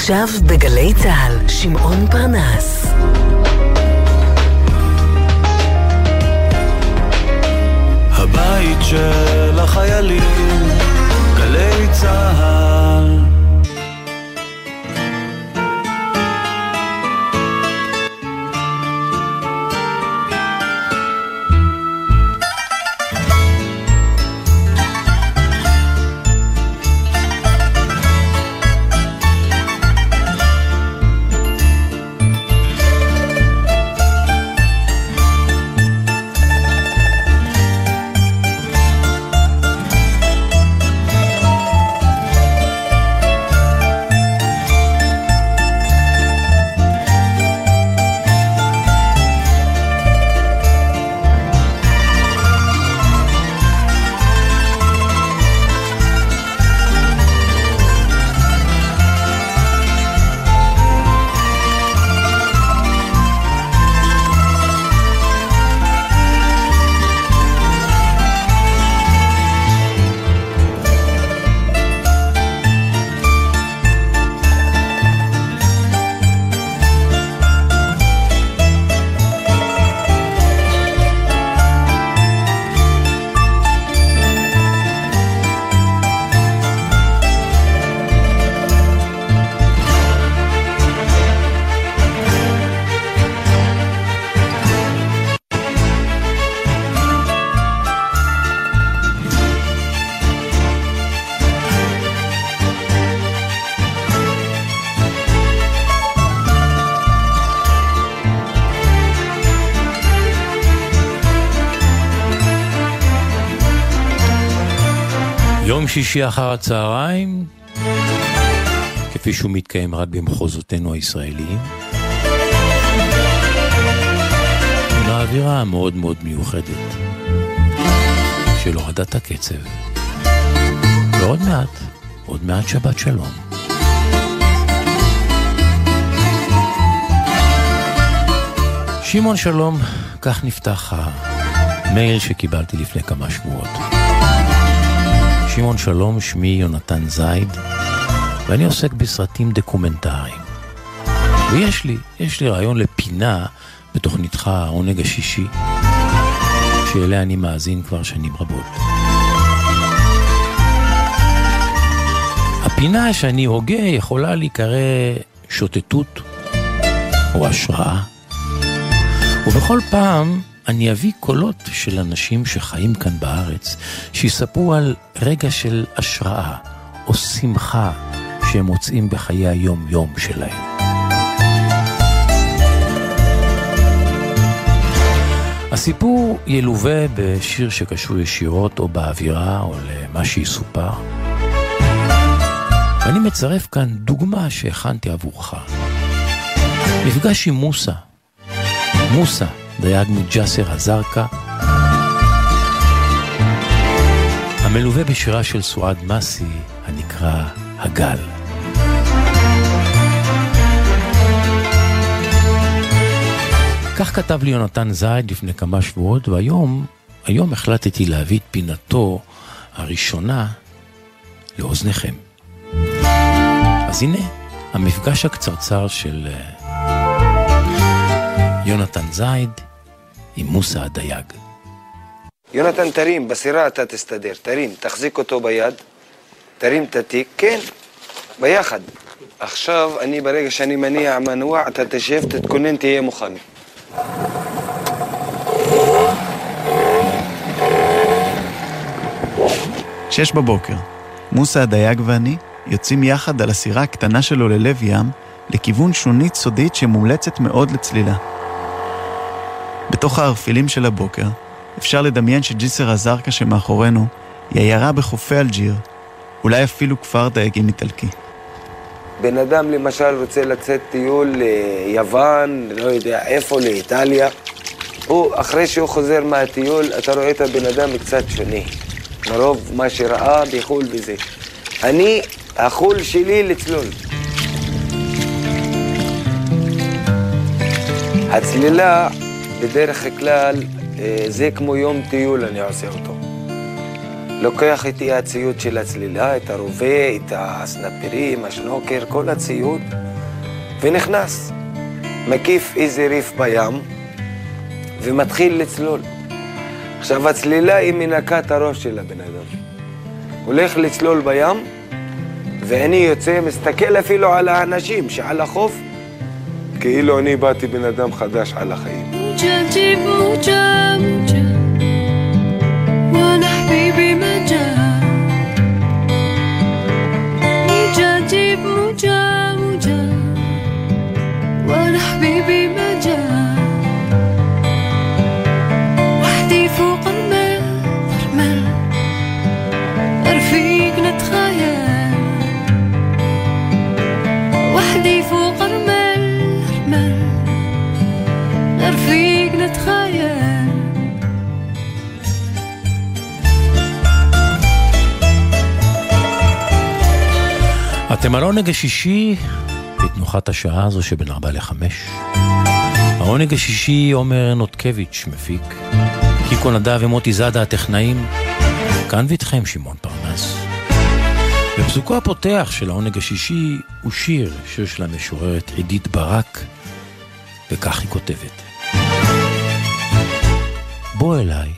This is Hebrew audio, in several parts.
עכשיו בגלי צה"ל, שמעון פרנס. הבית של החיילים, גלי צה"ל שישי אחר הצהריים, כפי שהוא מתקיים רק במחוזותינו הישראליים. האווירה המאוד מאוד מיוחדת של הורדת הקצב. ועוד מעט, עוד מעט שבת שלום. שמעון שלום, כך נפתח המייל שקיבלתי לפני כמה שבועות. שמעון שלום, שמי יונתן זייד, ואני עוסק בסרטים דוקומנטריים. ויש לי, יש לי רעיון לפינה בתוכניתך העונג השישי, שאליה אני מאזין כבר שנים רבות. הפינה שאני הוגה יכולה להיקרא שוטטות או השראה, ובכל פעם אני אביא קולות של אנשים שחיים כאן בארץ, שיספרו על רגע של השראה או שמחה שהם מוצאים בחיי היום-יום שלהם. הסיפור ילווה בשיר שקשור ישירות או באווירה או למה שיסופר. ואני מצרף כאן דוגמה שהכנתי עבורך. מפגש עם מוסה. מוסה, דייג מג'סר א-זרקא, המלווה בשירה של סועד מסי הנקרא הגל. כך כתב לי יונתן זייד לפני כמה שבועות, והיום, היום החלטתי להביא את פינתו הראשונה לאוזניכם. אז הנה, המפגש הקצרצר של אה, יונתן זייד עם מוסא הדייג. יונתן, תרים, בסירה אתה תסתדר, תרים, תחזיק אותו ביד, תרים את התיק, כן, ביחד. עכשיו, אני ברגע שאני מניע מנוע, אתה תשב, תתכונן, תהיה מוכן. שש בבוקר, מוסא הדייג ואני יוצאים יחד על הסירה הקטנה שלו ללב ים, לכיוון שונית סודית שמומלצת מאוד לצלילה. בתוך הערפילים של הבוקר, אפשר לדמיין שג'יסר א-זרקא שמאחורינו היא עיירה בחופי אלג'יר, אולי אפילו כפר דייגים איטלקי. בן אדם למשל רוצה לצאת טיול ליוון, לא יודע איפה, לאיטליה. הוא, אחרי שהוא חוזר מהטיול, אתה רואה את הבן אדם קצת שונה. מרוב מה שראה בחו"ל וזה. אני, החו"ל שלי לצלול. הצלילה בדרך כלל אה, זה כמו יום טיול אני עושה אותו. לוקח איתי הציוד של הצלילה, את הרובה, את הסנפירים, השנוקר, כל הציוד, ונכנס. מקיף איזה ריף בים, ומתחיל לצלול. עכשיו, הצלילה היא מנקה את הראש של הבן אדם. הולך לצלול בים, ואני יוצא, מסתכל אפילו על האנשים שעל החוף, כאילו אני באתי בן אדם חדש על החיים. موجة بموجة موجة وأنا حبيبي ما جاء موجة بموجة موجة وأنا حبيبي ما جاء وحدي فوق الماء مرمى رفيق نتخيل وحدي אתם על עונג השישי בתנוחת השעה הזו שבין ארבע לחמש. העונג השישי עומר נותקביץ' מפיק, קיקו נדב ומוטי זאדה הטכנאים, כאן ואיתכם שמעון פרנס. בפסוקו הפותח של העונג השישי הוא שיר, של המשוררת עידית ברק, וכך היא כותבת: בוא אליי,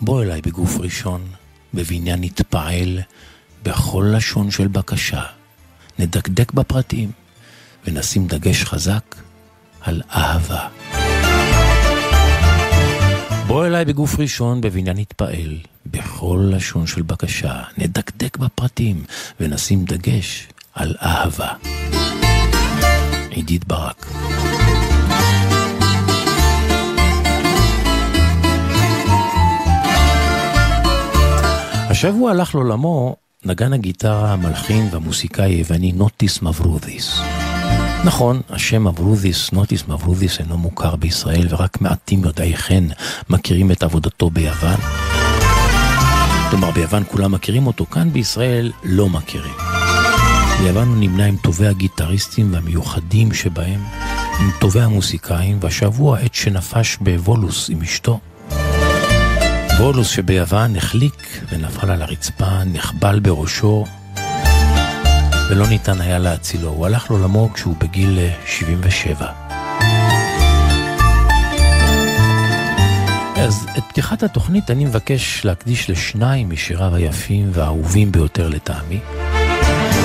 בוא אליי בגוף ראשון, בבניין נתפעל, בכל לשון של בקשה. נדקדק בפרטים ונשים דגש חזק על אהבה. בוא אליי בגוף ראשון בבניין נתפעל, בכל לשון של בקשה, נדקדק בפרטים ונשים דגש על אהבה. עידית ברק השבוע הלך לעולמו נגן הגיטרה, המלחין והמוסיקאי היווני נוטיס מברודיס. נכון, השם מברודיס, נוטיס מברודיס אינו מוכר בישראל ורק מעטים יודעי חן מכירים את עבודתו ביוון. כלומר, ביוון כולם מכירים אותו, כאן בישראל לא מכירים. ביוון הוא נמנה עם טובי הגיטריסטים והמיוחדים שבהם, עם טובי המוסיקאים, והשבוע עת שנפש בוולוס עם אשתו, בולוס שביוון החליק ונפל על הרצפה, נחבל בראשו, ולא ניתן היה להצילו. הוא הלך לעולמו כשהוא בגיל 77. אז את פתיחת התוכנית אני מבקש להקדיש לשניים משיריו היפים והאהובים ביותר לטעמי.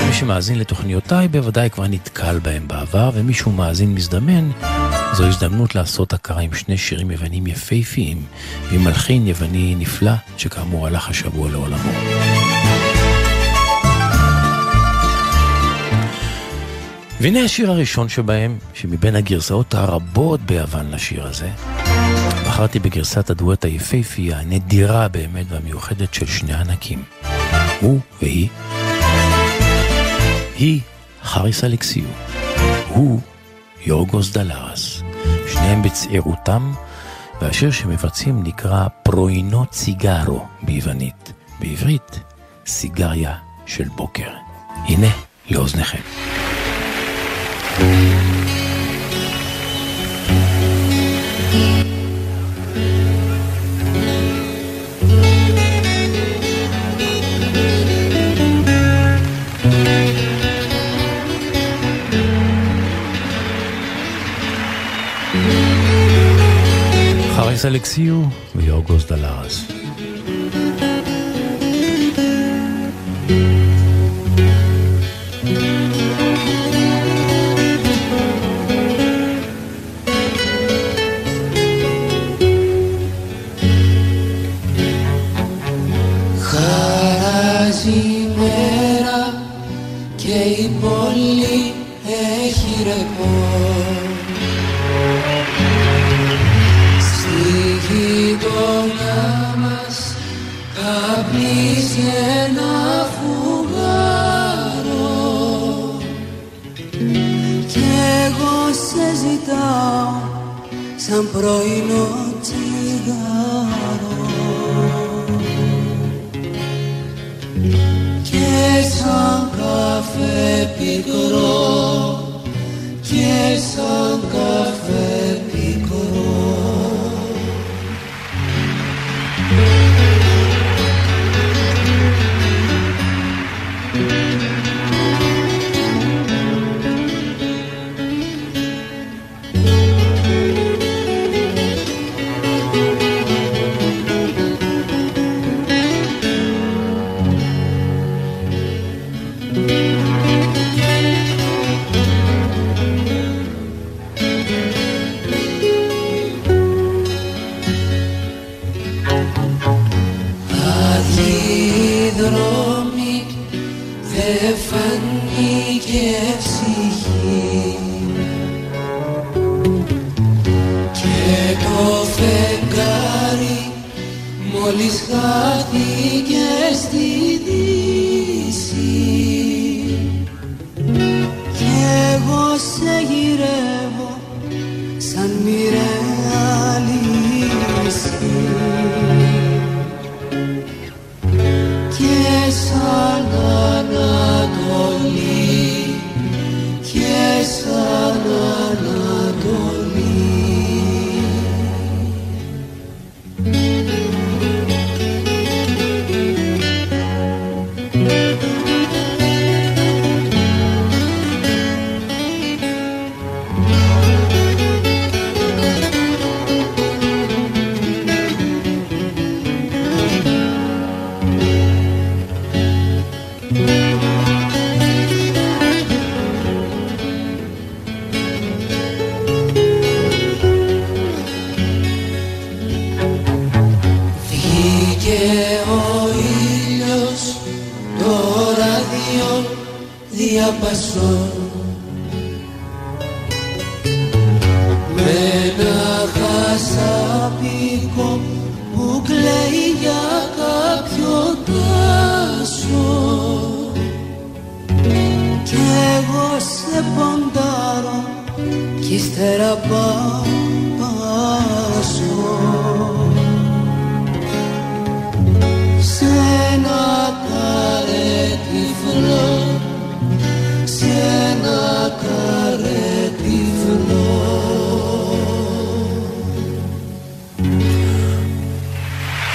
מי שמאזין לתוכניותיי בוודאי כבר נתקל בהם בעבר, ומי שהוא מאזין מזדמן, זו הזדמנות לעשות הכרה עם שני שירים יוונים יפהפיים, ועם מלחין יווני נפלא, שכאמור הלך השבוע לעולמו. והנה השיר הראשון שבהם, שמבין הגרסאות הרבות ביוון לשיר הזה, בחרתי בגרסת הדואט היפהפייה, הנדירה באמת והמיוחדת של שני ענקים. הוא והיא. היא חריס אלכסיו. הוא יורגוס דלרס. שניהם בצעירותם, והשיר שמבצעים נקרא פרוינו ציגרו ביוונית. בעברית, סיגריה של בוקר. הנה, לאוזניכם. חריס אלכסיו ויורגוס דלרס. Το φεγγάρι μόλις χάθηκε στη δύση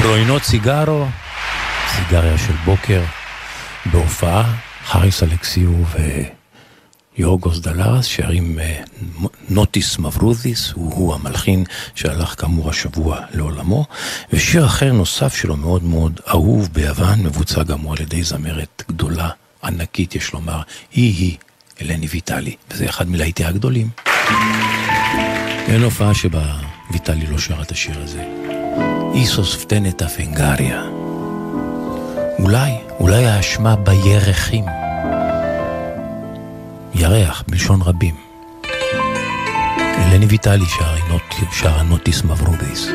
פרוינות סיגרו, סיגריה של בוקר, בהופעה חריס אלקסיו ויוגוס דלארס, שרים אה, נוטיס מברוזיס, הוא, הוא המלחין שהלך כאמור השבוע לעולמו, ושיר אחר נוסף שלו מאוד מאוד אהוב ביוון, מבוצע גם הוא על ידי זמרת גדולה, ענקית יש לומר, היא-היא אלני ויטלי, וזה אחד מלהיטי הגדולים. אין הופעה שבה ויטלי לא שרה את השיר הזה. איסוס פטנת אפנגריה. אולי, אולי האשמה בירחים. ירח, בלשון רבים. אלני ויטלי שרה, נוט- שרה נוטיס מברודס.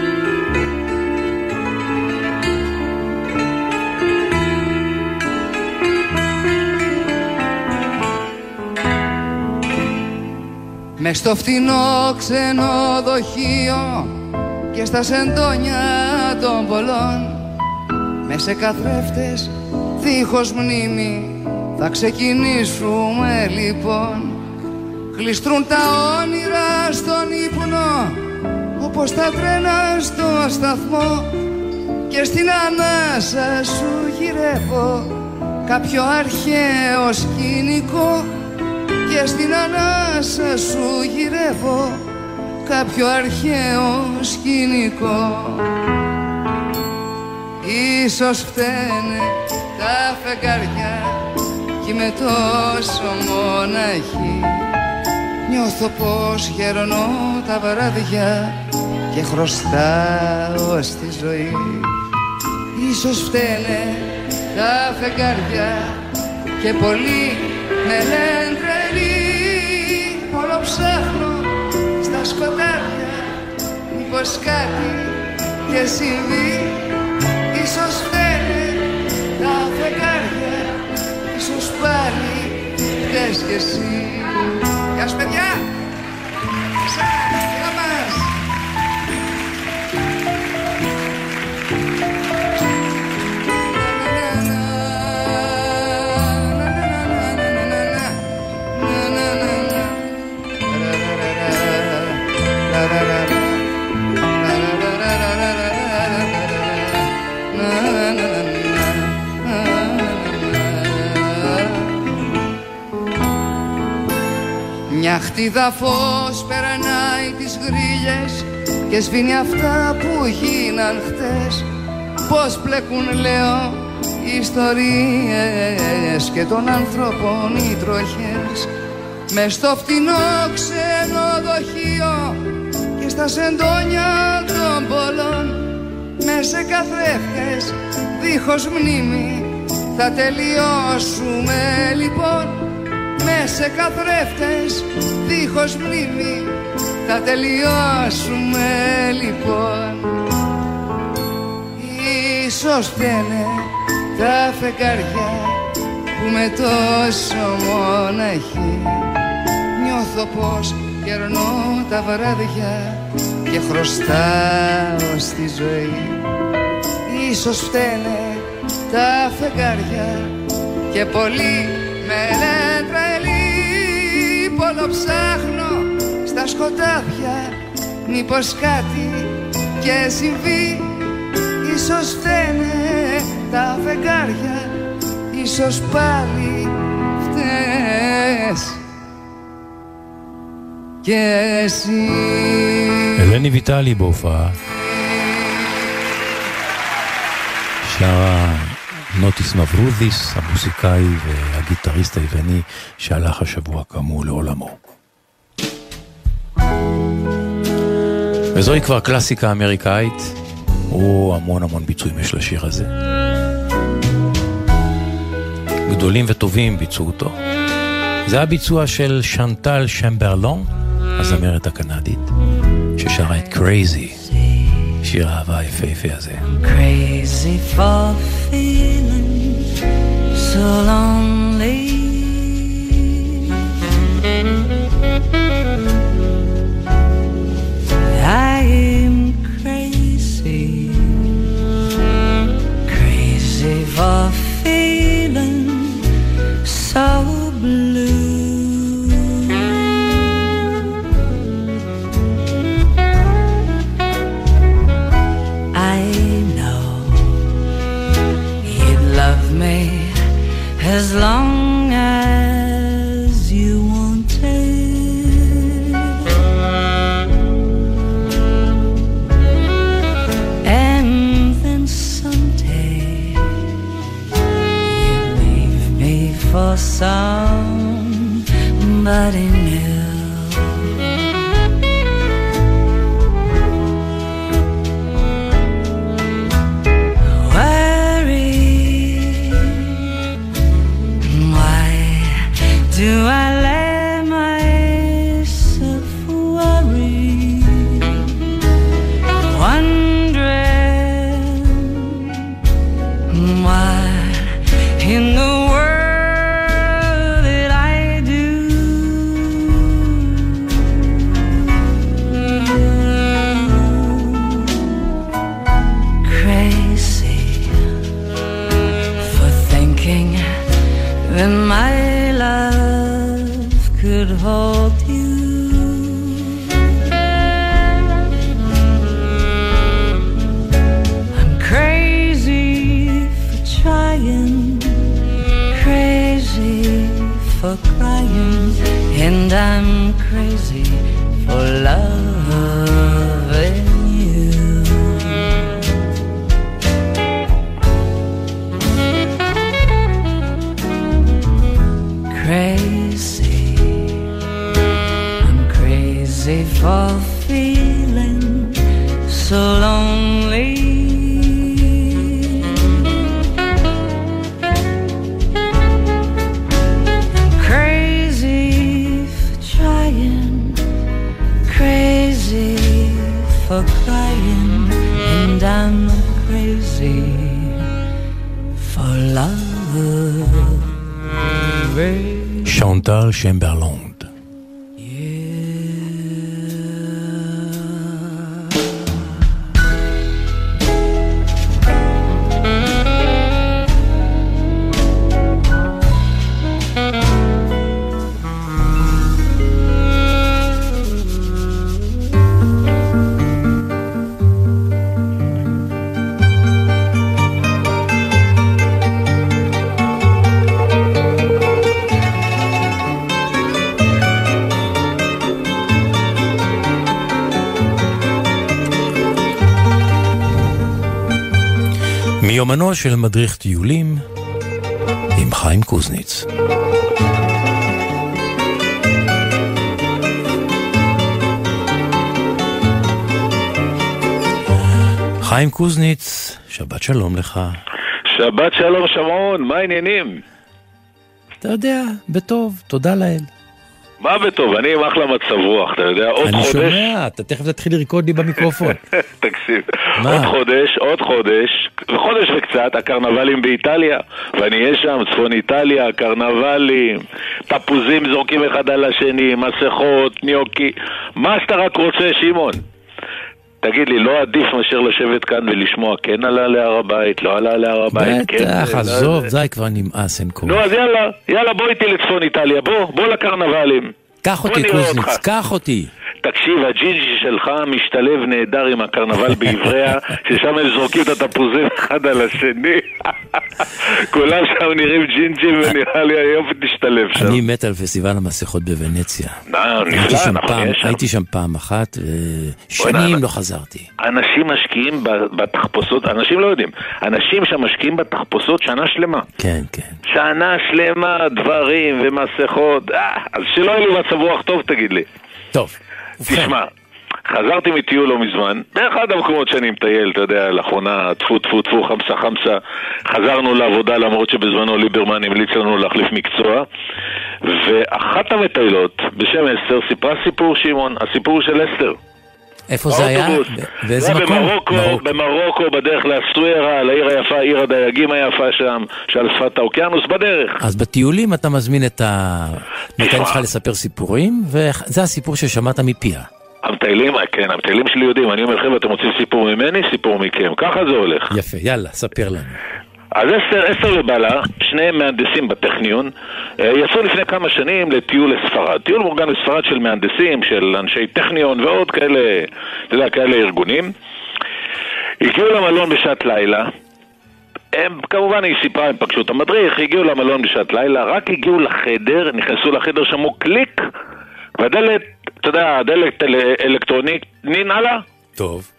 Με στο φτηνό ξενοδοχείο και στα σεντόνια των πολλών. Με σε καθρέφτες δίχως μνήμη θα ξεκινήσουμε λοιπόν. Γλιστρούν τα όνειρα στον ύπνο όπως τα τρένα στο σταθμό. Και στην ανάσα σου γυρεύω κάποιο αρχαίο σκηνικό. Και στην ανάσα σου γυρεύω κάποιο αρχαίο σκηνικό. Ίσως φταίνε τα φεγγαριά κι είμαι τόσο μοναχή. Νιώθω πως γερνώ τα βράδια και χρωστάω στη ζωή. Ίσως φταίνε τα φεγγάρια και πολλοί με λένε μήπως κάτι και συμβεί Ίσως φταίνε τα φεγγάρια ίσως πάλι φταίς κι εσύ Γεια σου παιδιά! Μια χτίδα φως περνάει τις γρίλες και σβήνει αυτά που γίναν χτες. Πώς πλέκουν λέω οι ιστορίες και των ανθρώπων οι τροχές. Μες στο φτηνό ξενοδοχείο και στα σεντόνια των πολλών. Με σε καθρέφτες δίχως μνήμη Θα τελειώσουμε λοιπόν με σε καθρέφτες δίχως μνήμη Θα τελειώσουμε λοιπόν. Ίσως φταίνε τα φεγγάρια που με τόσο μοναχή Νιώθω πως κερνώ τα βράδια και χρωστάω στη ζωή. Ίσως φταίνε τα φεγγάρια και πολύ με λένε τρελή Λοιπόν, πόλο ψάχνω στα σκοτάδια. Μήπως κάτι και συμβεί. Ίσως φταίνε τα φεγγάρια. Ίσως πάλι φταίς Και εσύ. Ελένη Βιτάλη Μποφά Σαρά נוטיס מברודיס, המוזיקאי והגיטריסט היווני שהלך השבוע כאמור לעולמו. וזוהי כבר קלאסיקה אמריקאית, או המון המון ביצועים יש לשיר הזה. גדולים וטובים ביצעו אותו. זה הביצוע של שנטל שמברלון, הזמרת הקנדית, ששרה את Crazy, שיר האהבה היפהפה הזה. Crazy for feeling so long. As long as you wanted. And then someday you'd leave me for somebody new. Do I Perşembe מיומנו של מדריך טיולים עם חיים קוזניץ. חיים קוזניץ, שבת שלום לך. שבת שלום שמעון, מה העניינים? אתה יודע, בטוב, תודה לאל. מה בטוב, אני עם אחלה מצב רוח, אתה יודע, עוד אני חודש... שומע, אתה תכף תתחיל לרקוד לי במיקרופון. תקשיב? עוד חודש, עוד חודש, וחודש וקצת, הקרנבלים באיטליה, ואני אהיה שם, צפון איטליה, קרנבלים, תפוזים זורקים אחד על השני, מסכות, ניוקי, מה שאתה רק רוצה, שמעון. תגיד לי, לא עדיף מאשר לשבת כאן ולשמוע כן עלה להר הבית, לא עלה להר הבית, כן... בטח, לא עזוב, זה. די כבר נמאס, אין כוח. נו, אז יאללה, יאללה, בוא איתי לצפון איטליה, בוא, בוא לקרנבלים. קח אותי, קוזניץ. קח אותי. תקשיב, הג'ינג'י שלך משתלב נהדר עם הקרנבל באיבריאה, ששם הם זורקים את התפוזים אחד על השני. כולם שם נראים ג'ינג'י ונראה לי היופי תשתלב שם. אני מת על פסטיבל המסכות בוונציה. אה, נפלא, אנחנו נהיה שם. הייתי שם פעם אחת, בוא'נה, ושנים לא חזרתי. אנשים משקיעים בתחפושות, אנשים לא יודעים, אנשים שם משקיעים בתחפושות שנה שלמה. כן, כן. שנה שלמה, דברים ומסכות, אה, אז שלא יהיה לי מצב רוח טוב תגיד לי. טוב, תשמע, חזרתי מטיול לא מזמן, באחד המקומות שאני מטייל, אתה יודע, לאחרונה, טפו טפו טפו, חמסה חמסה, חזרנו לעבודה למרות שבזמנו ליברמן המליץ לנו להחליף מקצוע, ואחת המטיילות, בשם אסתר, סיפרה סיפור, שמעון, הסיפור של אסתר. איפה זה היה? באיזה זה היה מקום? במרוקו, מרוקו. במרוקו, בדרך לאסטוירה, לעיר היפה, עיר הדייגים היפה שם, שעל שפת האוקיינוס, בדרך. אז בטיולים אתה מזמין את ה... נותן. לך לספר סיפורים, וזה הסיפור ששמעת מפיה. המטיילים, כן, המטיילים שלי יודעים, אני אומר, חבר'ה, אתם רוצים סיפור ממני? סיפור מכם. ככה זה הולך. יפה, יאללה, ספר לנו. אז אסתר, אסתר ובעלה, שניהם מהנדסים בטכניון, אה, יצאו לפני כמה שנים לטיול לספרד. טיול מאורגן לספרד של מהנדסים, של אנשי טכניון ועוד כאלה, אתה יודע, כאלה ארגונים. הגיעו למלון בשעת לילה. הם, כמובן היא סיפרה, הם פגשו את המדריך, הגיעו למלון בשעת לילה, רק הגיעו לחדר, נכנסו לחדר, שמעו קליק, והדלת, אתה יודע, הדלת אל- אלקטרונית ננעלה. טוב.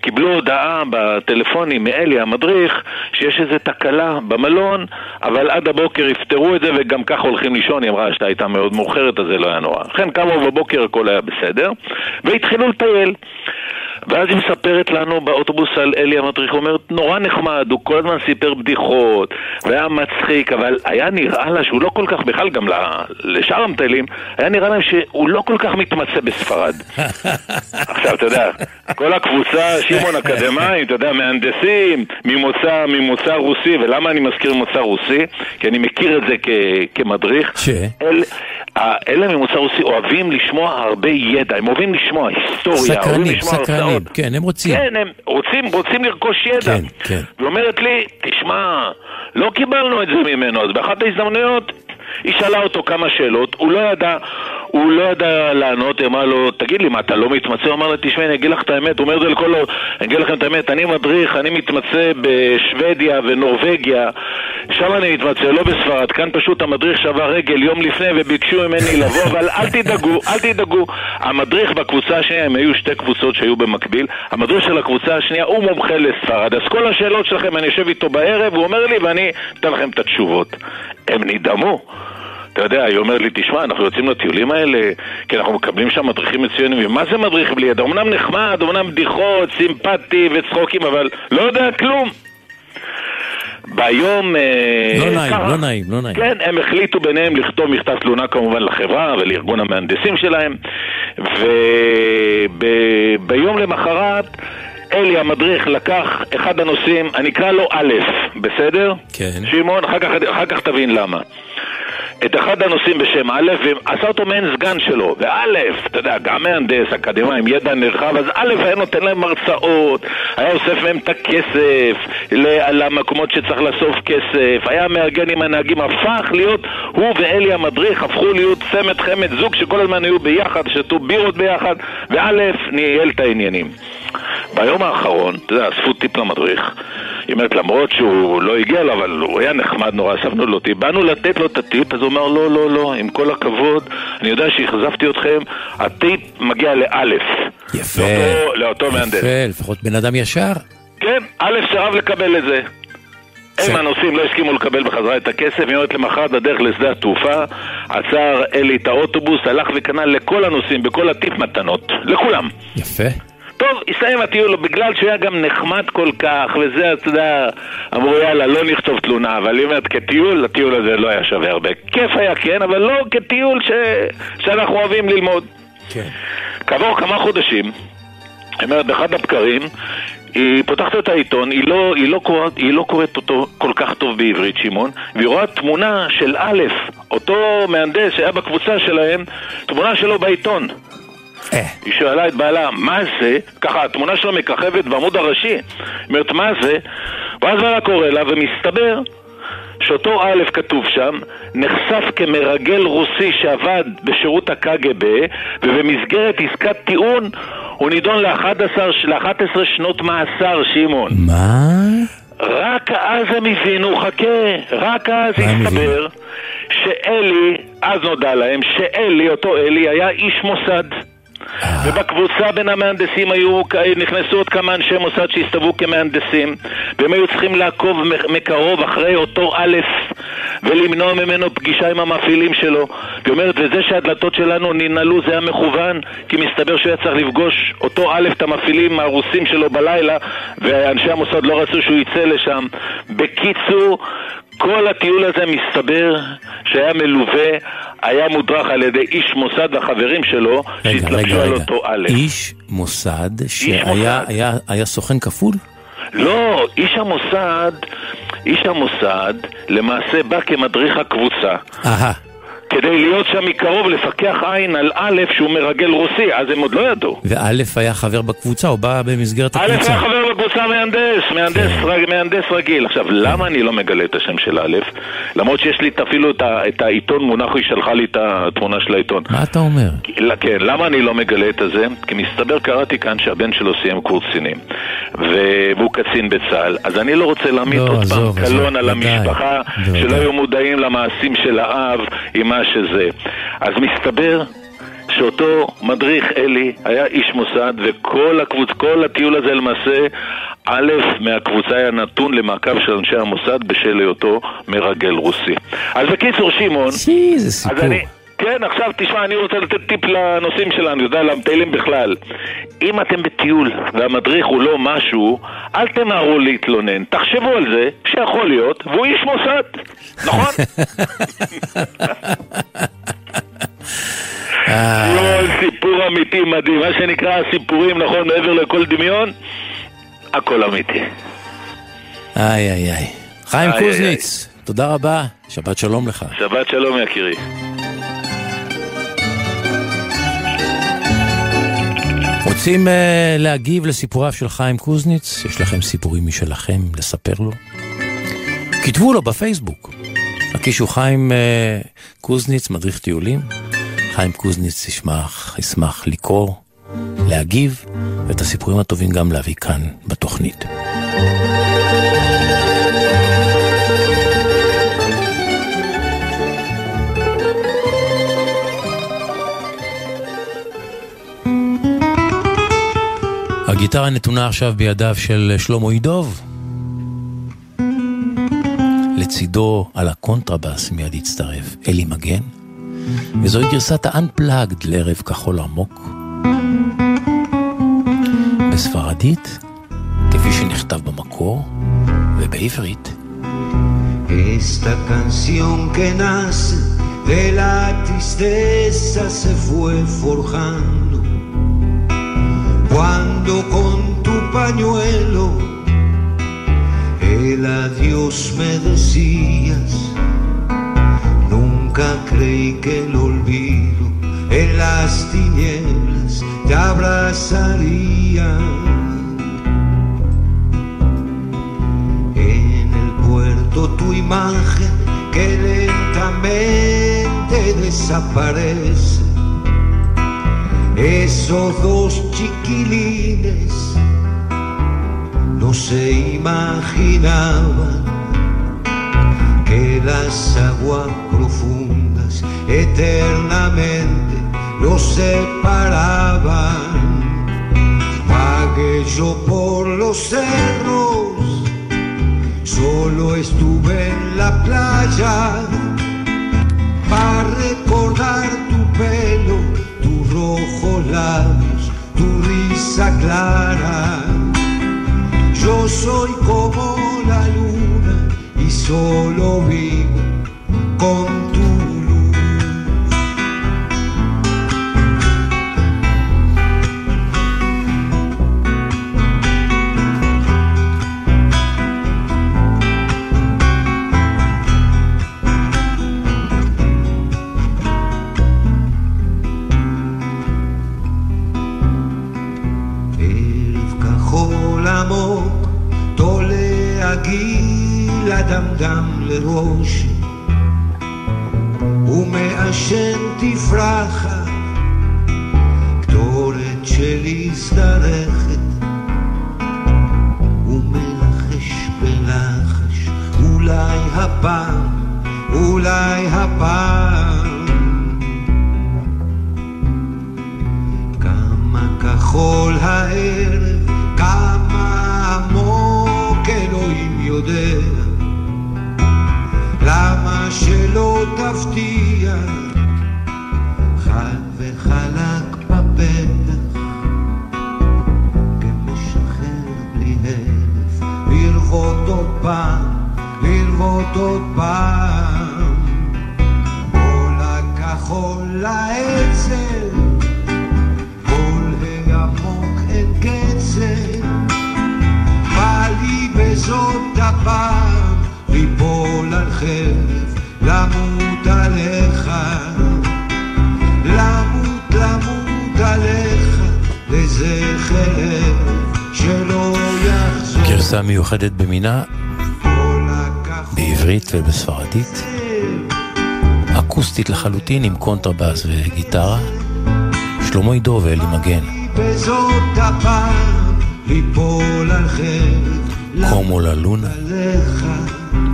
קיבלו הודעה בטלפונים מאלי המדריך שיש איזו תקלה במלון, אבל עד הבוקר יפתרו את זה וגם ככה הולכים לישון, היא אמרה שהייתה הייתה מאוד מאוחרת אז זה לא היה נורא. לכן קמו בבוקר הכל היה בסדר, והתחילו לטייל. ואז היא מספרת לנו באוטובוס על אלי המדריך, היא אומרת, נורא נחמד, הוא כל הזמן סיפר בדיחות, והיה מצחיק, אבל היה נראה לה שהוא לא כל כך, בכלל גם לשאר המטיילים, היה נראה להם שהוא לא כל כך מתמצא בספרד. עכשיו, אתה יודע, כל הקבוצה, שמעון אקדמאים, אתה יודע, מהנדסים, ממוצא, ממוצא רוסי, ולמה אני מזכיר ממוצא רוסי? כי אני מכיר את זה כ- כמדריך. ש? אל, אלה ממוצא רוסי אוהבים לשמוע הרבה ידע, הם אוהבים לשמוע היסטוריה, אוהבים סקרנים, לשמוע סקרנים, הרצאות. כן, הם רוצים. כן, הם רוצים, רוצים לרכוש ידע. כן, כן. היא אומרת לי, תשמע, לא קיבלנו את זה ממנו, אז באחת ההזדמנויות היא שאלה אותו כמה שאלות, הוא לא ידע, הוא לא ידע לענות, אמרה לו, תגיד לי, מה, אתה לא מתמצא? הוא אמר לה, תשמעי, אני אגיד לך את האמת, הוא אומר את זה לכל. אני אגיד לכם את האמת, אני מדריך, אני מתמצא בשוודיה ונורבגיה, שם אני מתמצא, לא בספרד, כאן פשוט המדריך שבר רגל יום לפני וביקשו ממני לבוא, אבל אל תדאגו, אל תדאגו. המדריך בקבוצה השנייה, הם היו שתי קבוצות שהיו במקביל, המדריך של הקבוצה השנייה הוא מומחה לספרד, אז כל השאלות שלכם, אני יושב איתו בערב, הוא אומר לי ואני אתן לכם את התשובות. הם נדהמו. אתה יודע, היא אומרת לי, תשמע, אנחנו יוצאים לטיולים האלה, כי אנחנו מקבלים שם מדריכים מצוינים, ומה זה מדריך בלי ידע? אמנם נחמד, אמנם בדיחות, סימפטי וצחוקים, אבל לא יודע כלום. ביום... אה, לא נעים, ככה- לא נעים, לא נעים. כן, הם החליטו ביניהם לכתוב מכתב תלונה כמובן לחברה ולארגון המהנדסים שלהם וביום למחרת אלי המדריך לקח אחד הנושאים, אני אקרא לו א', בסדר? כן. שמעון, אחר כך, אחר כך תבין למה. את אחד הנושאים בשם א', ועשה אותו מעין סגן שלו. וא', אתה יודע, גם מהנדס, אקדמאי, עם ידע נרחב, אז א' היה נותן להם הרצאות, היה אוסף מהם את הכסף למקומות שצריך לאסוף כסף, היה מארגן עם הנהגים, הפך להיות, הוא ואלי המדריך הפכו להיות צמד חמד זוג שכל הזמן היו ביחד, שתו בירות ביחד, וא', ניהל את העניינים. ביום האחרון, אתה יודע, אספו טיפ למדריך. היא אומרת, למרות שהוא לא הגיע אליו, אבל הוא היה נחמד נורא, אספנו לו טיפ. באנו לתת לו את הטיפ, אז הוא אמר, לא, לא, לא, עם כל הכבוד, אני יודע שאכזבתי אתכם, הטיפ מגיע לאלף. יפה. לאותו, לאותו מהנדס. יפה, לפחות בן אדם ישר. כן, א' סירב לקבל את. זה- הם הנוסעים לא הסכימו לקבל בחזרה את הכסף, היא אומרת למחרת בדרך לשדה התעופה, עצר אלי את האוטובוס, הלך וקנה לכל הנוסעים, בכל הטיפ מתנות, לכולם. יפה. טוב, הסתיים הטיול, בגלל שהוא היה גם נחמד כל כך, וזה, אתה יודע, אמרו יאללה, לא נכתוב תלונה, אבל היא אומרת, כטיול, הטיול הזה לא היה שווה הרבה. כיף היה כן, אבל לא כטיול ש... שאנחנו אוהבים ללמוד. כן. כעבור כמה חודשים, היא אומרת, באחד הבקרים, היא פותחת את העיתון, היא לא, היא, לא קוראת, היא לא קוראת אותו כל כך טוב בעברית, שמעון, והיא רואה תמונה של א', אותו מהנדס שהיה בקבוצה שלהם, תמונה שלו בעיתון. אה. היא שאלה את בעלה, מה זה? ככה, התמונה שלו מככבת בעמוד הראשי. היא אומרת, מה זה? ואז בעלה קורא לה, ומסתבר שאותו א' כתוב שם, נחשף כמרגל רוסי שעבד בשירות הקג"ב, ובמסגרת עסקת טיעון הוא נידון ל-11 שנות מאסר, שמעון. מה? רק אז הם הבינו, חכה, רק אז הסתבר שאלי, אז נודע להם שאלי, אותו אלי, היה איש מוסד. ובקבוצה בין המהנדסים היו, נכנסו עוד כמה אנשי מוסד שהסתובבו כמהנדסים והם היו צריכים לעקוב מקרוב אחרי אותו א' ולמנוע ממנו פגישה עם המפעילים שלו. היא אומרת, וזה שהדלתות שלנו ננעלו זה היה מכוון כי מסתבר שהוא היה צריך לפגוש אותו א' את המפעילים הרוסים שלו בלילה ואנשי המוסד לא רצו שהוא יצא לשם. בקיצור כל הטיול הזה מסתבר שהיה מלווה, היה מודרך על ידי איש מוסד והחברים שלו שהתלבשו על. אותו א'. איש מוסד שהיה סוכן כפול? לא, איש המוסד, איש המוסד למעשה בא כמדריך הקבוצה אהה. כדי להיות שם מקרוב, לפקח עין על א' שהוא מרגל רוסי, אז הם עוד לא ידעו. וא' היה חבר בקבוצה, הוא בא במסגרת א' הקבוצה. היה חבר בקבוצה מהנדס, מהנדס, כן. רג, מהנדס רגיל. עכשיו, למה אני לא מגלה את השם של א'? למרות שיש לי אפילו את, את העיתון מונח, היא שלחה לי את התמונה של העיתון. מה אתה אומר? לא, כן, למה אני לא מגלה את הזה? כי מסתבר, קראתי כאן שהבן שלו סיים קורס קצינים והוא קצין בצה"ל אז אני לא רוצה להעמיד לא, עוד פעם קלון על המשפחה. שלא היו מודעים למעשים של האב עם מה שזה אז מסתבר שאותו מדריך אלי היה איש מוסד וכל הקבוצ... כל הטיול הזה למעשה א' מהקבוצה היה נתון למעקב של אנשי המוסד בשל היותו מרגל רוסי. אז בקיצור שמעון, שי, זה אז סיפור. אני, כן, עכשיו תשמע, אני רוצה לתת טיפ לנושאים שלנו, יודע, למטיילים בכלל. אם אתם בטיול והמדריך הוא לא משהו, אל תמהרו להתלונן. תחשבו על זה שיכול להיות, והוא איש מוסד, נכון? כל סיפור אמיתי מדהים, מה שנקרא הסיפורים, נכון, מעבר לכל דמיון, הכל אמיתי. איי איי איי. חיים קוזניץ, תודה רבה, שבת שלום לך. שבת שלום יקירי. רוצים uh, להגיב לסיפוריו של חיים קוזניץ? יש לכם סיפורים משלכם לספר לו? כתבו לו בפייסבוק. הקישו חיים uh, קוזניץ, מדריך טיולים. חיים קוזניץ ישמח, ישמח לקרוא, להגיב, ואת הסיפורים הטובים גם להביא כאן בתוכנית. הגיטרה נתונה עכשיו בידיו של שלמה ידוב. לצידו על הקונטרבאס מיד יצטרף אלי מגן, וזוהי גרסת ה-unplugged לערב כחול עמוק. בספרדית, כפי שנכתב במקור, ובעברית. Esta canción que nace de la tristeza se fue forjando. Cuando con tu pañuelo el adiós me decías, nunca creí que el olvido en las tinieblas te abrazaría. En el puerto tu imagen que lentamente desaparece. Esos dos chiquilines no se imaginaban que las aguas profundas eternamente los separaban. Vagué yo por los cerros Solo estuve en la playa para tu risa clara. Yo soy como la luna y solo vivo con tu גרסה מיוחדת במינה, בעברית ובספרדית, אקוסטית לחלוטין עם קונטרבאס וגיטרה, שלמה יידוב ואלי מגן, Como la luna.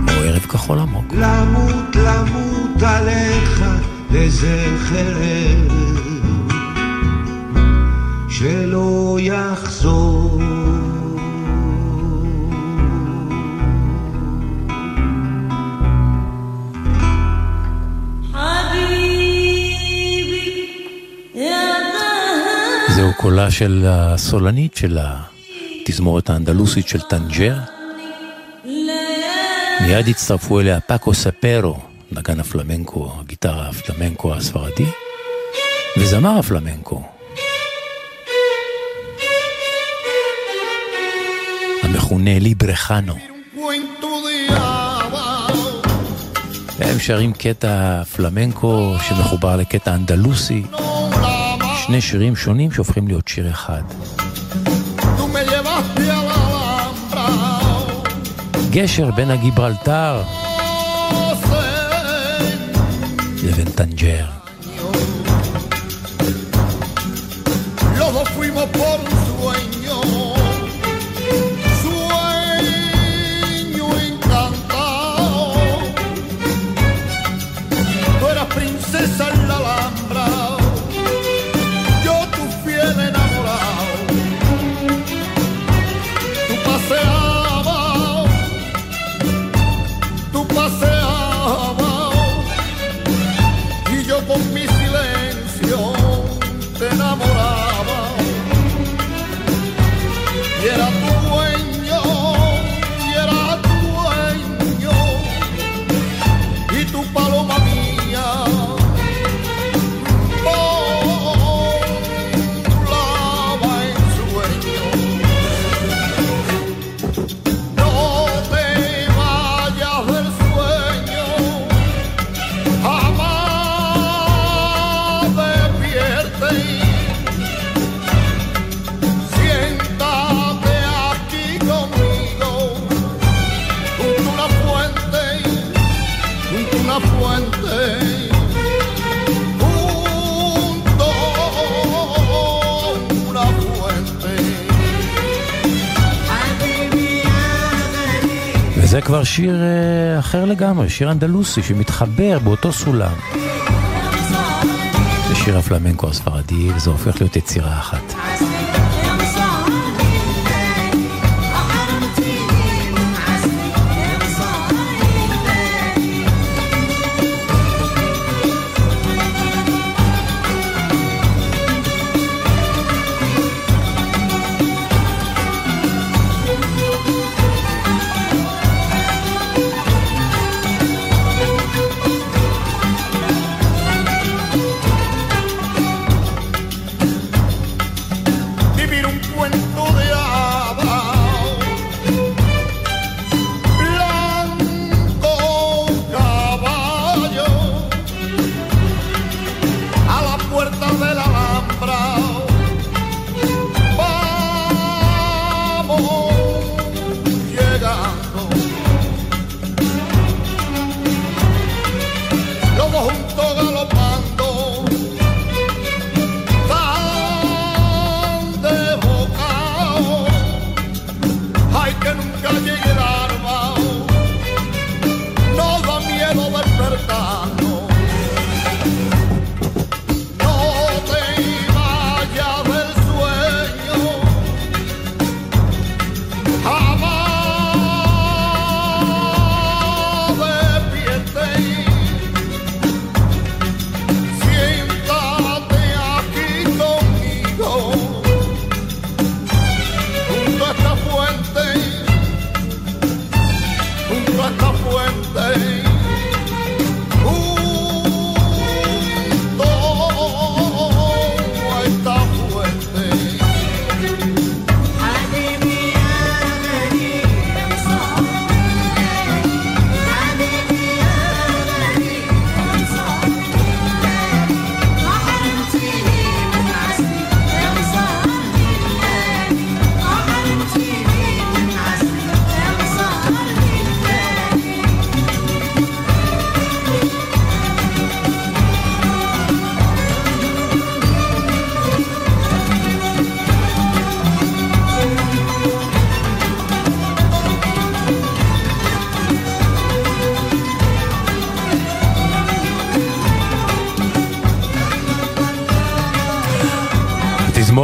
או ערב כחול עמוק. למות למות עליך לזכר ערב שלא יחזור. זהו קולה של הסולנית של התזמורת האנדלוסית של טנג'ר. מיד הצטרפו אליה פאקו ספרו, נגן הפלמנקו, הגיטרה הפלמנקו הספרדי, וזמר הפלמנקו. המכונה ליברחנו. הם שרים קטע פלמנקו שמחובר לקטע אנדלוסי, שני שירים שונים שהופכים להיות שיר אחד. גשר בין הגיברלטר לבין טנג'ר. שיר אה, אחר לגמרי, שיר אנדלוסי שמתחבר באותו סולם. זה שיר הפלמנקו הספרדי, וזה הופך להיות יצירה אחת.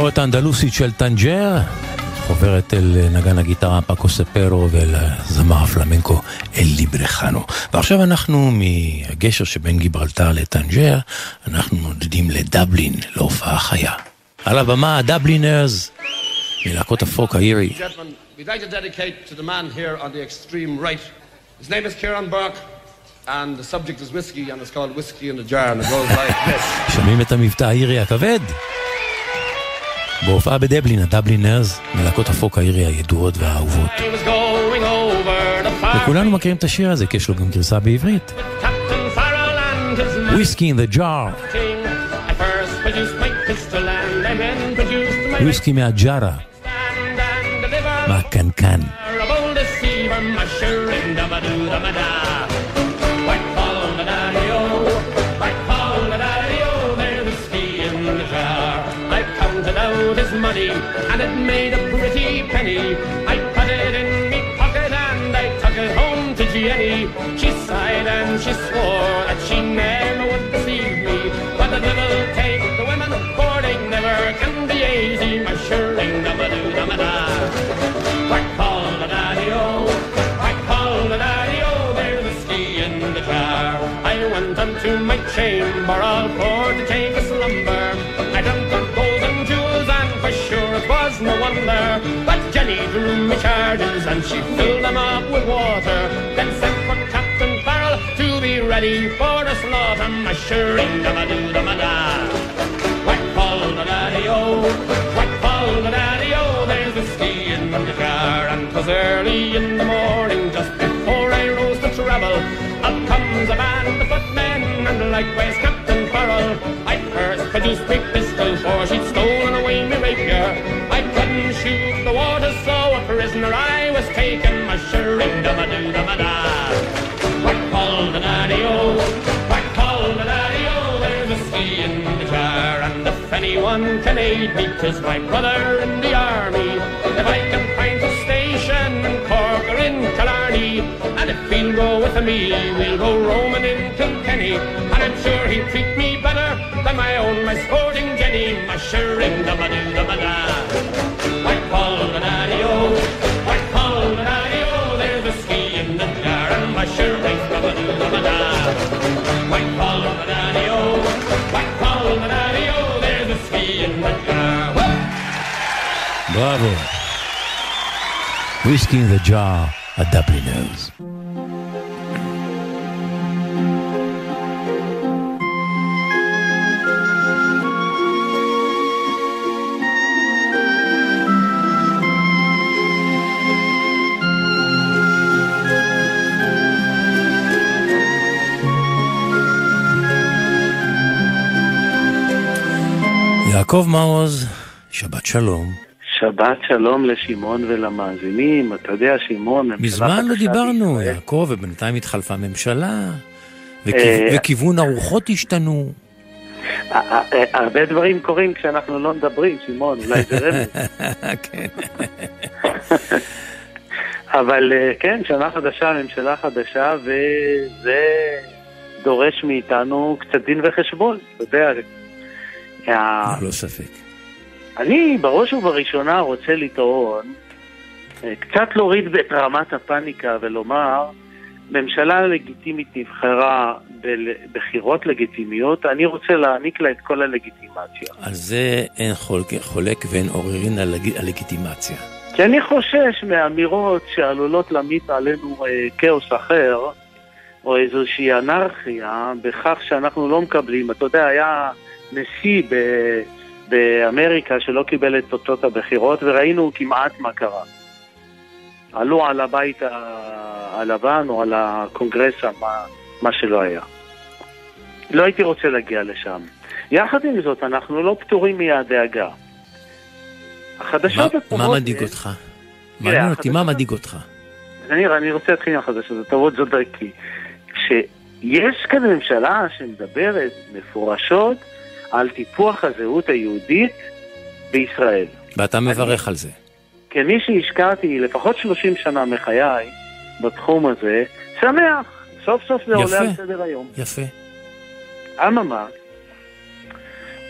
התזמורת האנדלוסית של טנג'ר חוברת אל נגן הגיטרה פאקו ספרו ואל הזמר הפלמנקו אל לבריחנו. ועכשיו אנחנו מהגשר שבין גיברלטר לטנג'ר, אנחנו נודדים לדבלין, להופעה חיה. על הבמה הדבלינרס, מלהקות הפולק האירי. Gentlemen, we'd like to dedicate to the man here on the extreme right. His name is Kieran Burke, and the subject is whiskey, and it's called Whiskey in the Jar, and it goes like this. שומעים את המבטא האירי הכבד? בהופעה בדבלין, הדבלינרס, מלהקות הפוק האירי הידועות והאהובות. I was going over the farm וכולנו מכירים את השיר הזה, כי יש לו גם גרסה בעברית. וויסקי in the jar, king. I first money, and it made a pretty penny. I put it in me pocket, and I took it home to Jenny. She sighed and she swore that she never would deceive me. But the devil take the women, boarding never can be easy, my mushering, dabba-doo-dabba-da. Whack call the daddy-o, whack call the daddy-o, there's whiskey in the jar. I went unto my chamber for charges, and she filled them up with water. Then sent for Captain Farrell to be ready for the slaughter. Mushering, da-ba-doo-da-ba-da. Whack call the daddy-o, whack call the daddy-o, there's whiskey in the jar. And 'twas early in the morning, just before I rose to travel. Up comes a band of footmen, and likewise Captain Farrell. I first produced my aid me, 'tis my brother in the army. If I can find a station in Cork or in Killarney, and if he'll go with me, we'll go roaming in Kilkenny. And I'm sure he'll treat me better than my own, my sporting Jenny, my da-ba-doo-da-ba-da. Whack call the daddy-o, whack וויסקי in the jar, הדבלינרס. יעקב מעוז, שבת שלום. שבת שלום לשמעון ולמאזינים. אתה יודע, שמעון... מזמן לא דיברנו, בישראל. יעקב, ובינתיים התחלפה ממשלה, וכיו- אה, וכיוון הרוחות השתנו. הרבה דברים קורים כשאנחנו לא מדברים, שמעון, אולי זה רמז. כן. אבל אה, כן, שנה חדשה, ממשלה חדשה, וזה דורש מאיתנו קצת דין וחשבון, אתה יודע. ללא ספק. אני בראש ובראשונה רוצה לטעון, אה, קצת להוריד את רמת הפאניקה ולומר, ממשלה לגיטימית נבחרה בבחירות לגיטימיות, אני רוצה להעניק לה את כל הלגיטימציה. על זה אין חולק, חולק ואין עוררין על לג- הלגיטימציה. כי אני חושש מאמירות שעלולות להמיט עלינו אה, כאוס אחר, או איזושהי אנרכיה בכך שאנחנו לא מקבלים. אתה יודע, היה נשיא ב... באמריקה שלא קיבל את תוצאות הבחירות, וראינו כמעט מה קרה. עלו על הבית הלבן או על הקונגרס, מה, מה שלא היה. לא הייתי רוצה להגיע לשם. יחד עם זאת, אנחנו לא פטורים מהדאגה. החדשות מה הטובות... מדאיג אותך? מעניין אותי, מה מדאיג אותך? אני, אני רוצה להתחיל עם החדשות הטובות, זו דרכי. שיש כאן ממשלה שמדברת מפורשות על טיפוח הזהות היהודית בישראל. ואתה מברך על זה. כמי שהשקעתי לפחות 30 שנה מחיי בתחום הזה, שמח. סוף סוף זה עולה יפה. על סדר היום. יפה. אממה,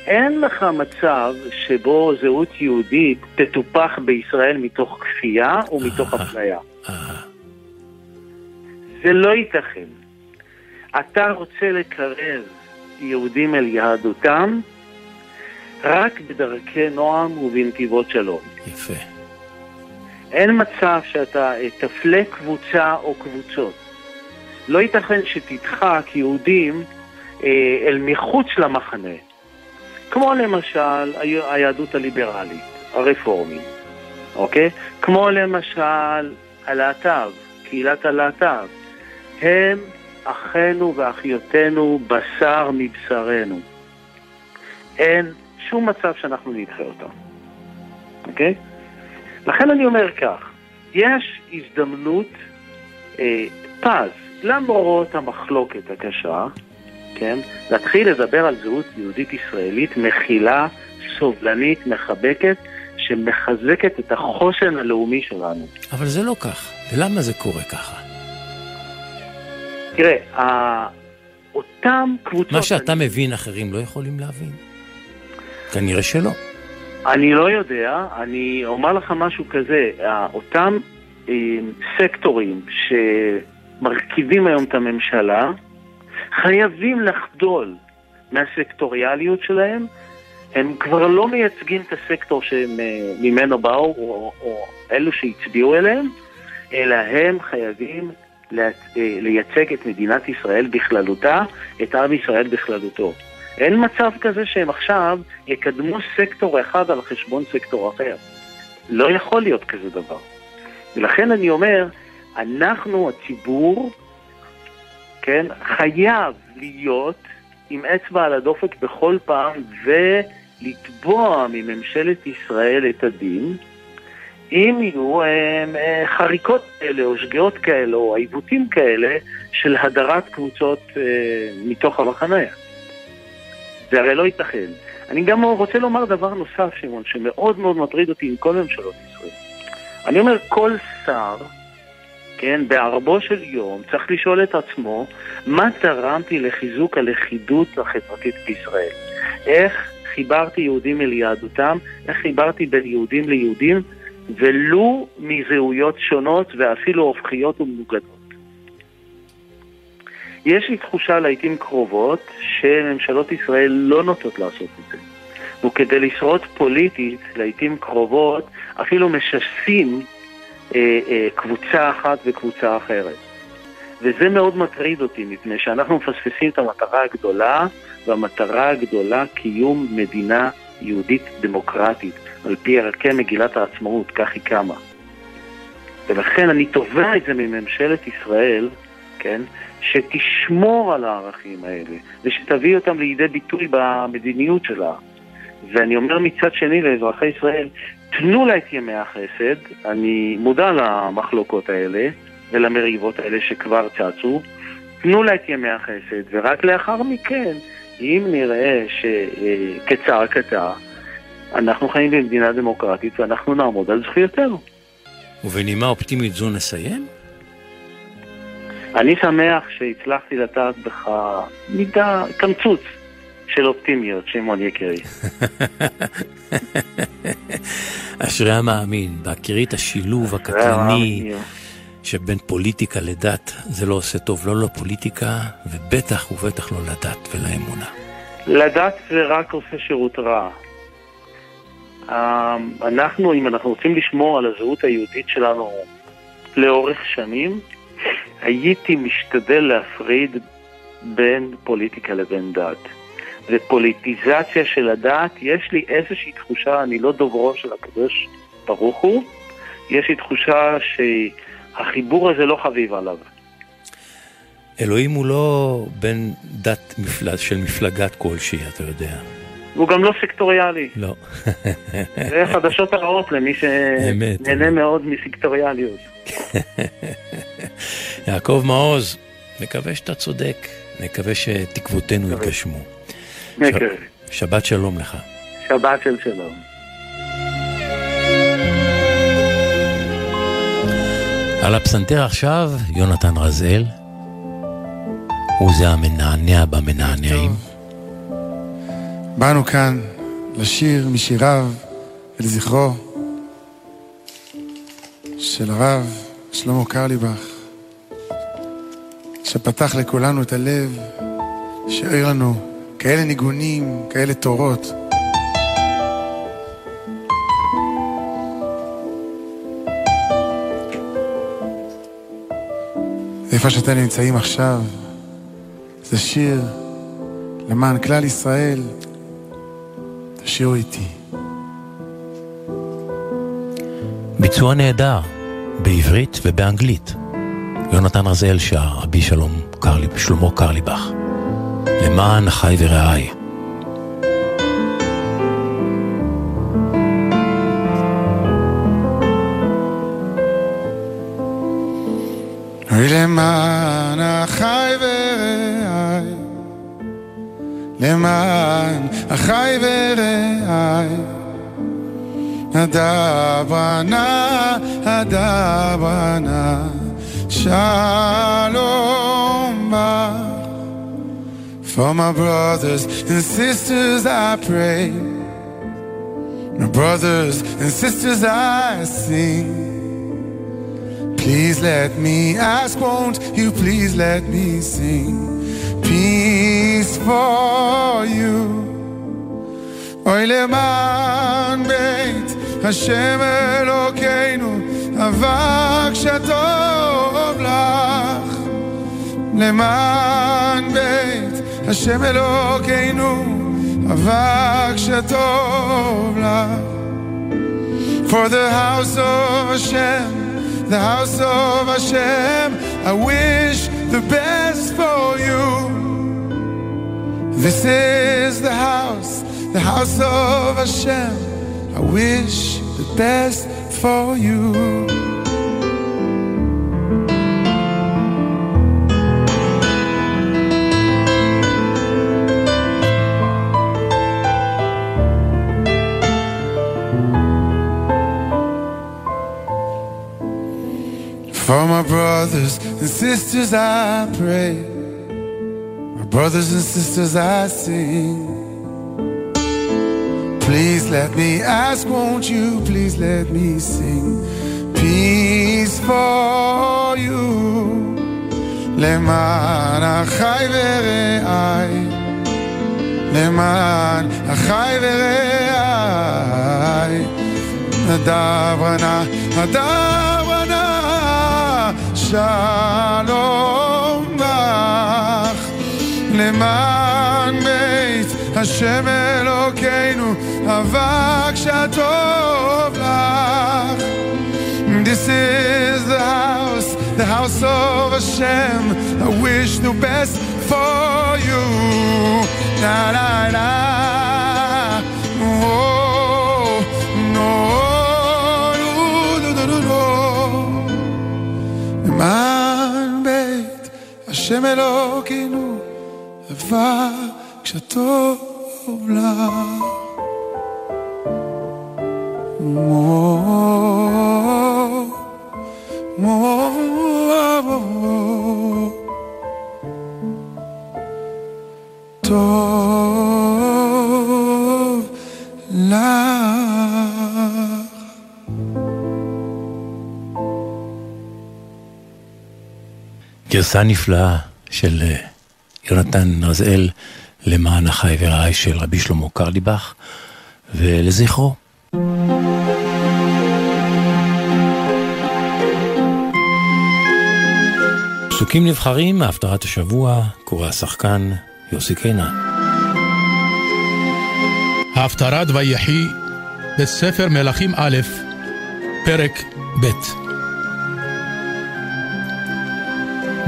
אין לך מצב שבו זהות יהודית תטופח בישראל מתוך כפייה ומתוך אפליה. זה לא ייתכן. אתה רוצה לקרב יהודים אל יהדותם רק בדרכי נועם ובנתיבות שלום. יפה. אין מצב שאתה אה, תפלה קבוצה או קבוצות. לא ייתכן שתדחק יהודים אה, אל מחוץ למחנה. כמו למשל היהדות הליברלית, הרפורמית, אוקיי? כמו למשל הלהט"ב, קהילת הלהט"ב. הם אחינו ואחיותינו בשר מבשרנו. אין שום מצב שאנחנו נדחה אותם, אוקיי? לכן אני אומר כך, יש הזדמנות אה, פז, למרות המחלוקת הקשה, כן, להתחיל לדבר על זהות יהודית ישראלית מכילה, סובלנית, מחבקת, שמחזקת את החוסן הלאומי שלנו. אבל זה לא כך. ולמה זה קורה ככה? תראה. אותם קבוצות... מה שאתה מבין אחרים לא יכולים להבין. כנראה שלא. אני לא יודע, אני אומר לך משהו כזה, אותם אה, סקטורים שמרכיבים היום את הממשלה, חייבים לחדול מהסקטוריאליות שלהם, הם כבר לא מייצגים את הסקטור שממנו באו, או, או אלו שהצביעו אליהם, אלא הם חייבים אה, לייצג את מדינת ישראל בכללותה, את עם ישראל בכללותו. אין מצב כזה שהם עכשיו יקדמו סקטור אחד על חשבון סקטור אחר. לא יכול להיות כזה דבר. ולכן אני אומר, אנחנו, הציבור, כן, חייב להיות עם אצבע על הדופק בכל פעם ולתבוע מממשלת ישראל את הדין, אם יהיו אה, אה, חריקות כאלה או שגיאות כאלה או עיוותים כאלה של הדרת קבוצות אה, מתוך המחנה. זה הרי לא ייתכן. אני גם רוצה לומר דבר נוסף, שמעון, שמאוד מאוד מטריד אותי עם כל ממשלות ישראל. אני אומר, כל שר, כן, בערבו של יום, צריך לשאול את עצמו, מה תרמתי לחיזוק הלכידות החברתית בישראל? איך חיברתי יהודים אל יהדותם? איך חיברתי בין יהודים ליהודים? ולו מזהויות שונות ואפילו הופכיות ומנוגדות. יש לי תחושה לעיתים קרובות שממשלות ישראל לא נוטות לעשות את זה. וכדי לשרוד פוליטית, לעיתים קרובות, אפילו משסים אה, אה, קבוצה אחת וקבוצה אחרת. וזה מאוד מטריד אותי, מפני שאנחנו מפספסים את המטרה הגדולה, והמטרה הגדולה, קיום מדינה יהודית דמוקרטית, על פי ערכי מגילת העצמאות, כך היא קמה. ולכן אני תובע את זה מממשלת ישראל, כן, שתשמור על הערכים האלה, ושתביא אותם לידי ביטוי במדיניות שלה. ואני אומר מצד שני לאזרחי ישראל, תנו לה את ימי החסד, אני מודע למחלוקות האלה ולמריבות האלה שכבר צצו, תנו לה את ימי החסד, ורק לאחר מכן, אם נראה שכצעקתה, אנחנו חיים במדינה דמוקרטית ואנחנו נעמוד על זכויותינו. ובנימה אופטימית זו נסיים? אני שמח שהצלחתי לטעת בך מידה, קמצוץ של אופטימיות, שמעון יקירי. אשרי המאמין, בהכירי את השילוב הקטלני שבין פוליטיקה לדת, זה לא עושה טוב לא לפוליטיקה, ובטח ובטח לא לדת ולאמונה. לדת זה רק עושה שירות רע. אה, אנחנו, אם אנחנו רוצים לשמור על הזהות היהודית שלנו לאורך שנים, הייתי משתדל להפריד בין פוליטיקה לבין דת. ופוליטיזציה של הדת, יש לי איזושהי תחושה, אני לא דוברו של הקדוש ברוך הוא, יש לי תחושה שהחיבור הזה לא חביב עליו. אלוהים הוא לא בן דת מפלג, של מפלגת כלשהי, אתה יודע. הוא גם לא סקטוריאלי. לא. זה חדשות הרעות למי. שנהנה מאוד מסקטוריאליות. יעקב מעוז, מקווה שאתה צודק, מקווה שתקוותינו יתגשמו. שבת שלום לך. שבת של שלום. על הפסנתר עכשיו, יונתן רזאל. הוא זה המנענע במנענעים. באנו כאן לשיר משיריו ולזכרו של הרב שלמה קרליבך, שפתח לכולנו את הלב, שהעיר לנו כאלה ניגונים, כאלה תורות. איפה שאתם נמצאים עכשיו, זה שיר למען כלל ישראל, תשאירו איתי. ביצוע נהדר, בעברית ובאנגלית. יונתן רזאל שר, רבי שלום קרלי, שלמה קרליבך. למען אחי ורעי. אוי למען אחי ורעי, למען אחי ורעי, אדברה נא, אדברה נא, shalom בך. For my brothers and sisters I pray, my brothers and sisters I sing. Please let me ask, won't you please let me sing peace for you? אוי למען בית השם אלוקינו, אבק שטוב לך. למען בית השם אלוקינו, אבק שטוב לך. For the house of Hashem, the house of Hashem, I wish the best for you. This is the house, the house of Hashem, I wish the best for you. For my brothers and sisters I pray, my brothers and sisters I sing. Please let me ask, won't you please let me sing peace for you. למען אחי ורעי, למען אחי ורעי, אדברה נא, אדברה נא, שלום בך, למען בית השם אלוקינו, אבק שטוב לך. This is the house, the house of Hashem. I wish the best for you. Na na na. Oh, no, no, no, no, no. למען בית השם אלוקינו, אבק טוב. גרסה נפלאה של אה, יונתן רזאל למען אחי ורעי של רבי שלמה קרליבך, ולזכרו. פסוקים נבחרים מהפטרת השבוע, קורא השחקן יוסי קינן. הפטרת ויחי בספר מלכים א', פרק ב'.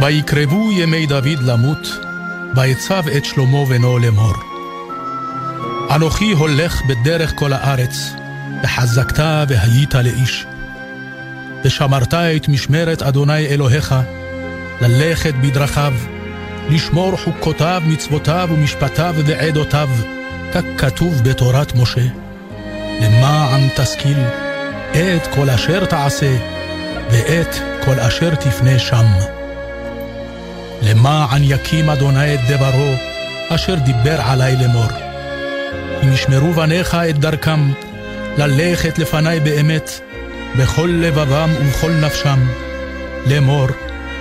ויקרבו ימי דוד למות, ויצב את שלמה בנו לאמור. אנוכי הולך בדרך כל הארץ, וחזקת והיית לאיש. ושמרת את משמרת אדוני אלוהיך, ללכת בדרכיו, לשמור חוקותיו, מצוותיו ומשפטיו ועדותיו, ככתוב בתורת משה. למען תשכיל את כל אשר תעשה, ואת כל אשר תפנה שם. למען יקים אדוני את דברו, אשר דיבר עלי לאמור. אם ישמרו בניך את דרכם, ללכת לפני באמת, בכל לבבם ובכל נפשם, לאמור,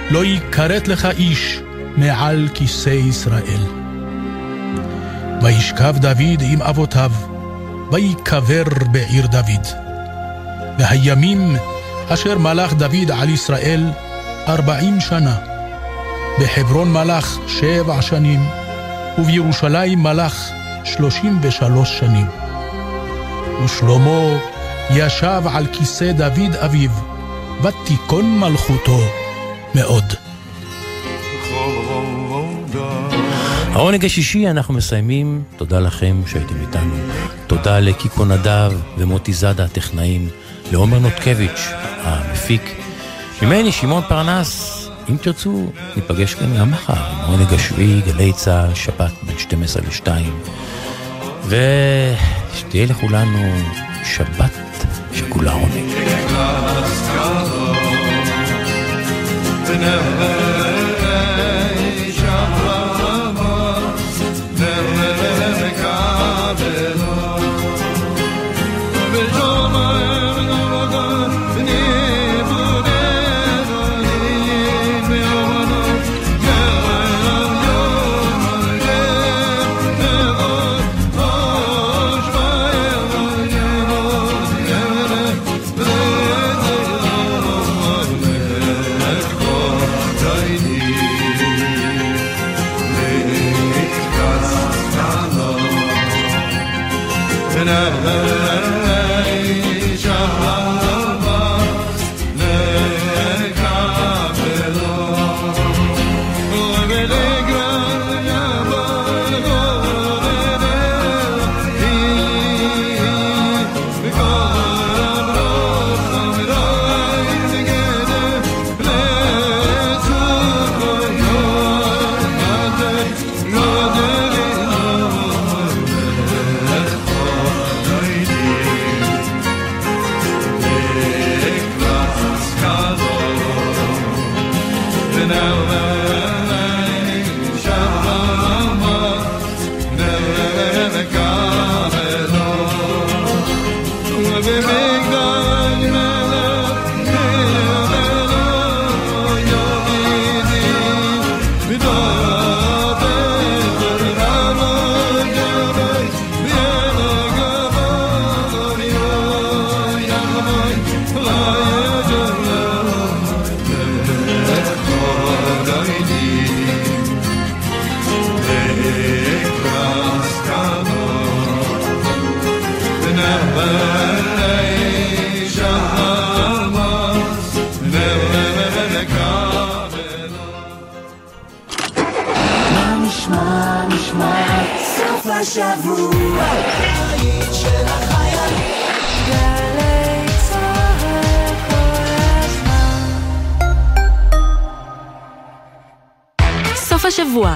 לא יכרת לך איש מעל כיסא ישראל. וישכב דוד עם אבותיו, ויקבר בעיר דוד. והימים אשר מלך דוד על ישראל ארבעים שנה. בחברון מלך שבע שנים, ובירושלים מלך שלושים ושלוש שנים. ושלמה ישב על כיסא דוד אביו, ותיכון מלכותו מאוד. העונג השישי אנחנו מסיימים, תודה לכם שהייתם איתנו. תודה לקיקו נדב ומוטי זאדה הטכנאים, לעומר נותקביץ' המפיק. ממני שמעון פרנס, אם תרצו, ניפגש כאן גם מחר עם העונג השביעי, גלי צה"ל, שבת בין 12 ל-2. ושתהיה לכולנו שבת שכולה עונג.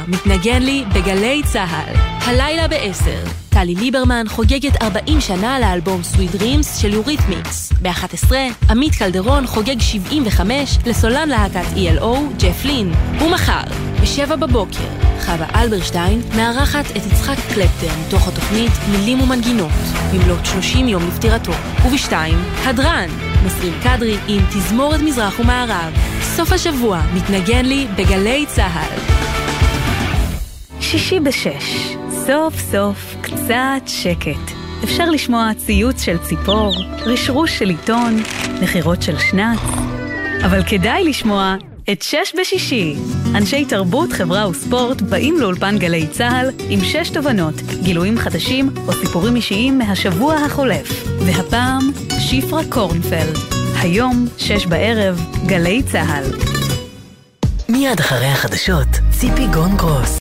מתנגן לי בגלי צה"ל. הלילה ב-10, טלי ליברמן חוגגת 40 שנה לאלבום Sweet Dreams של יוריתמיקס. ב-11, עמית קלדרון חוגג 75 לסולן להקת ELO, ג'ף לין. ומחר, ב-7 בבוקר, חווה אלברשטיין מארחת את יצחק קלפטר מתוך התוכנית מילים ומנגינות, במלאת 30 יום לפטירתו. וב-2, הדרן, נסרים קדרי עם תזמורת מזרח ומערב. סוף השבוע מתנגן לי בגלי צה"ל. שישי בשש, סוף סוף קצת שקט. אפשר לשמוע ציוץ של ציפור, רשרוש של עיתון, נחירות של שנץ, אבל כדאי לשמוע את שש בשישי. אנשי תרבות, חברה וספורט באים לאולפן גלי צה"ל עם שש תובנות, גילויים חדשים או סיפורים אישיים מהשבוע החולף. והפעם, שפרה קורנפלד. היום, שש בערב, גלי צה"ל. מיד אחרי החדשות, ציפי גון גרוס.